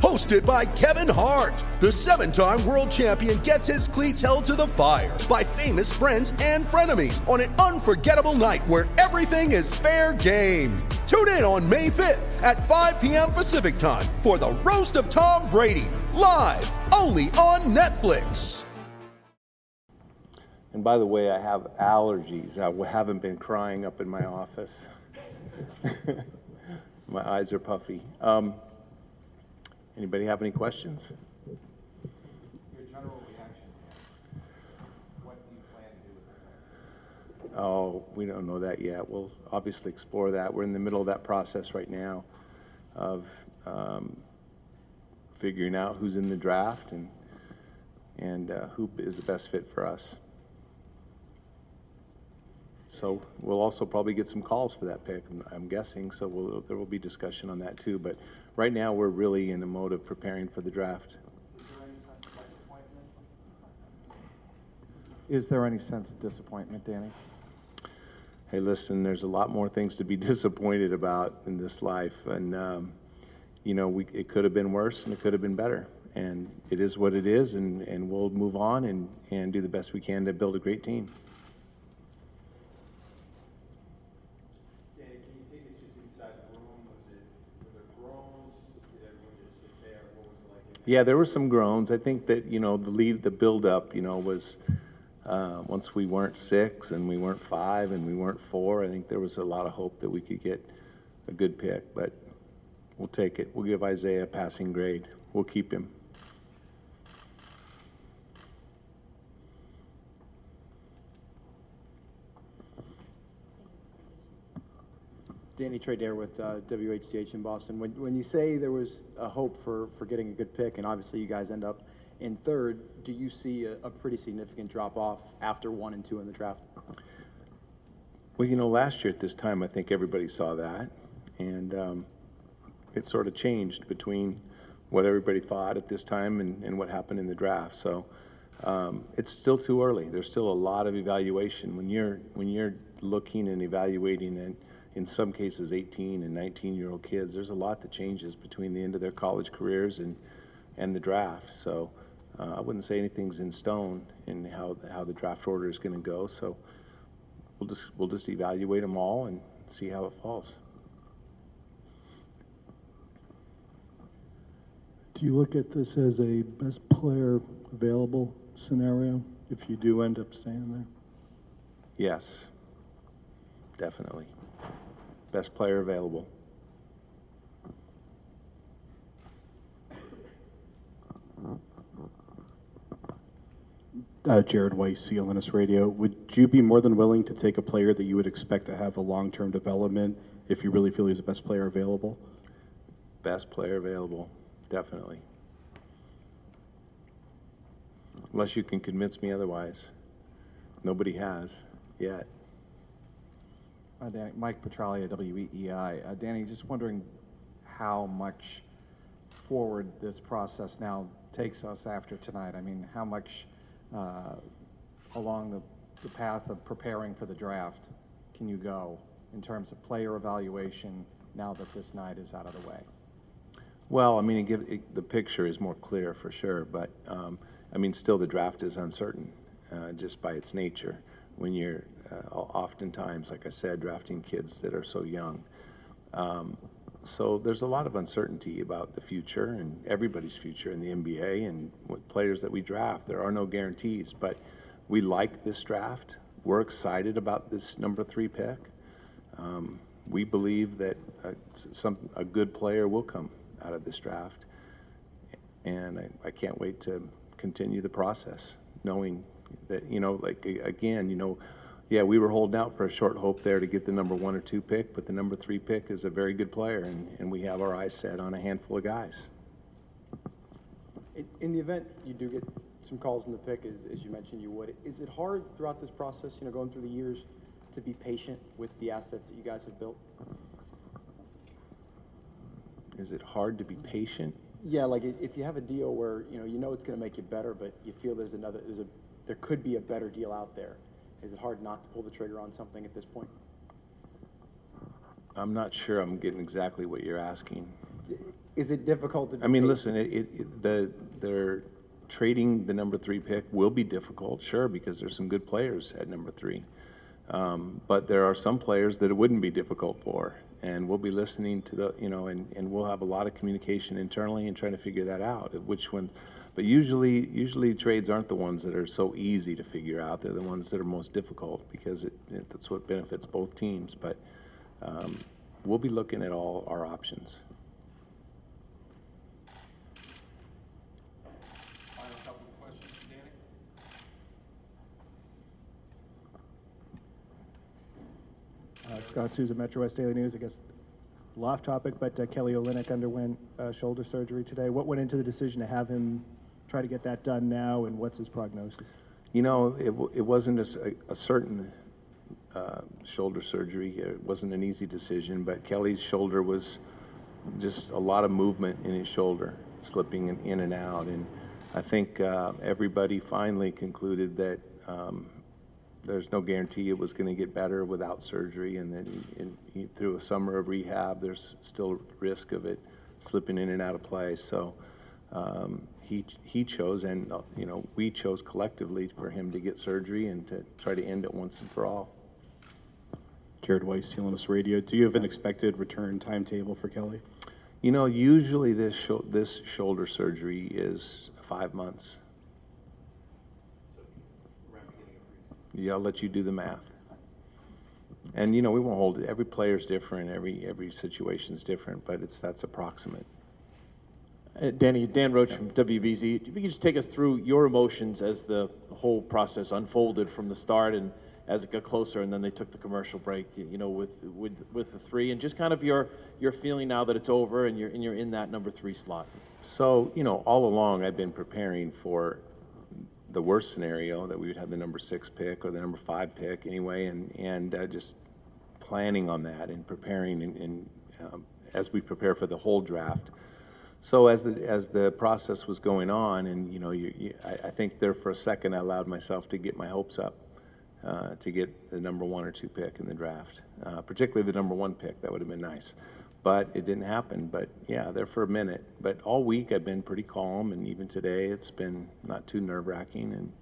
Hosted by Kevin Hart, the seven time world champion gets his cleats held to the fire by famous friends and frenemies on an unforgettable night where everything is fair game. Tune in on May 5th at 5 p.m. Pacific time for the Roast of Tom Brady, live only on Netflix. And by the way, I have allergies. I haven't been crying up in my office. my eyes are puffy. Um, anybody have any questions? Oh, we don't know that yet. We'll obviously explore that. We're in the middle of that process right now of um, figuring out who's in the draft and and uh, who is the best fit for us. So we'll also probably get some calls for that pick, I'm- I'm guessing, so we'll, there will be discussion on that too. But right now, we're really in the mode of preparing for the draft. Is there any sense of disappointment, Danny? Hey, listen, there's a lot more things to be disappointed about in this life. And, um, you know, we, it could have been worse and it could have been better. And it is what it is, and, and we'll move on and, and do the best we can to build a great team. Danny, can you take us just inside the room? Was it, were there groans? Did everyone just sit there? What was it like? in there? Yeah, there were some groans. I think that, you know, the lead, the buildup, you know, was, uh, once we weren't six and we weren't five and we weren't four, I think there was a lot of hope that we could get a good pick, but we'll take it. We'll give Isaiah a passing grade. We'll keep him. Danny Trey Dare with uh, WHDH in Boston. When, when you say there was a hope for, for getting a good pick, and obviously you guys end up in third, do you see a, a pretty significant drop off after one and two in the draft? Well, you know, last year at this time, I think everybody saw that, and um, it sort of changed between what everybody thought at this time and, and what happened in the draft. So um, it's still too early. There's still a lot of evaluation when you're when you're looking and evaluating, and in some cases, 18 and 19 year old kids. There's a lot that changes between the end of their college careers and and the draft. So uh, I wouldn't say anything's in stone in how how the draft order is going to go. So we'll just we'll just evaluate them all and see how it falls. Do you look at this as a best player available scenario if you do end up staying there? Yes, definitely. Best player available. Uh, Jared Weiss, CLNS Radio. Would you be more than willing to take a player that you would expect to have a long-term development if you really feel he's the best player available? Best player available, definitely. Unless you can convince me otherwise. Nobody has yet. Uh, Mike Petraglia, WEEI. Uh, Danny, just wondering how much forward this process now takes us after tonight. I mean, how much uh, along the, the path of preparing for the draft can you go in terms of player evaluation now that this night is out of the way? Well, I mean, it give, it, the picture is more clear for sure, but um, I mean, still the draft is uncertain uh, just by its nature. When you're uh, oftentimes, like I said, drafting kids that are so young. Um, so there's a lot of uncertainty about the future and everybody's future in the NBA and with players that we draft. There are no guarantees, but we like this draft. We're excited about this number three pick. Um, we believe that uh, some a good player will come out of this draft, and I, I can't wait to continue the process. knowing that, you know, like, again, you know, yeah, we were holding out for a short hope there to get the number one or two pick, but the number three pick is a very good player, and, and we have our eyes set on a handful of guys. In, in the event you do get some calls in the pick, as, as you mentioned you would, is it hard throughout this process, you know, going through the years, to be patient with the assets that you guys have built? Is it hard to be patient? Yeah, like if you have a deal where, you know, you know it's gonna make you better, but you feel there's another, there's a, there could be a better deal out there, is it hard not to pull the trigger on something at this point? I'm not sure I'm getting exactly what you're asking. Is it difficult to? I mean, listen, it, it, the, they're trading the number three pick will be difficult, sure, because there's some good players at number three. Um, but there are some players that it wouldn't be difficult for, and we'll be listening to the, you know, and, and we'll have a lot of communication internally and trying to figure that out, which one. But usually, usually trades aren't the ones that are so easy to figure out. They're the ones that are most difficult because it, it, that's what benefits both teams. But, um, we'll be looking at all our options. Final couple of questions for Danny? Uh, Scott Souza, Metro West Daily News. I guess a off topic, but uh, Kelly Olynyk underwent uh, shoulder surgery today. What went into the decision to have him try to get that done now, and what's his prognosis? You know, it, it wasn't a certain uh, shoulder surgery. It wasn't an easy decision, but Kelly's shoulder was just a lot of movement in his shoulder, slipping in, in and out. And I think uh, everybody finally concluded that um, there's no guarantee it was going to get better without surgery. And then he, and he, through a summer of rehab, there's still risk of it slipping in and out of play. So um, he he chose, and you know, we chose collectively for him to get surgery and to try to end it once and for all. Jared Weiss, CLNS Radio. Do you have an expected return timetable for Kelly? You know, usually this sho- this shoulder surgery is five months. Yeah, I'll let you do the math. And you know, we won't hold it. Every player's different. Every every situation's different, but it's that's approximate. Uh, Danny, Dan Roche from WBZ. If you could just take us through your emotions as the whole process unfolded from the start and as it got closer, and then they took the commercial break. You, know, with with with the three, and just kind of your your feeling now that it's over and you're and you're in that number three slot. So, you know, all along I've been preparing for the worst scenario that we would have the number six pick or the number five pick anyway, and and uh, just planning on that and preparing and, and um, as we prepare for the whole draft. So as the as the process was going on, and you know, you, you, I, I think there for a second I allowed myself to get my hopes up uh, to get the number one or two pick in the draft, uh, particularly the number one pick. That would have been nice, but it didn't happen. But yeah, there for a minute. But all week I've been pretty calm, and even today it's been not too nerve wracking. And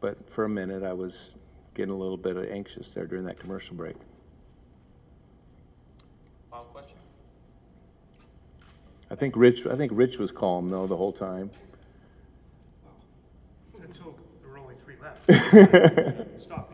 but for a minute I was getting a little bit anxious there during that commercial break. Final question? I think Rich. I think Rich was calm though the whole time. Until there were only three left. Stop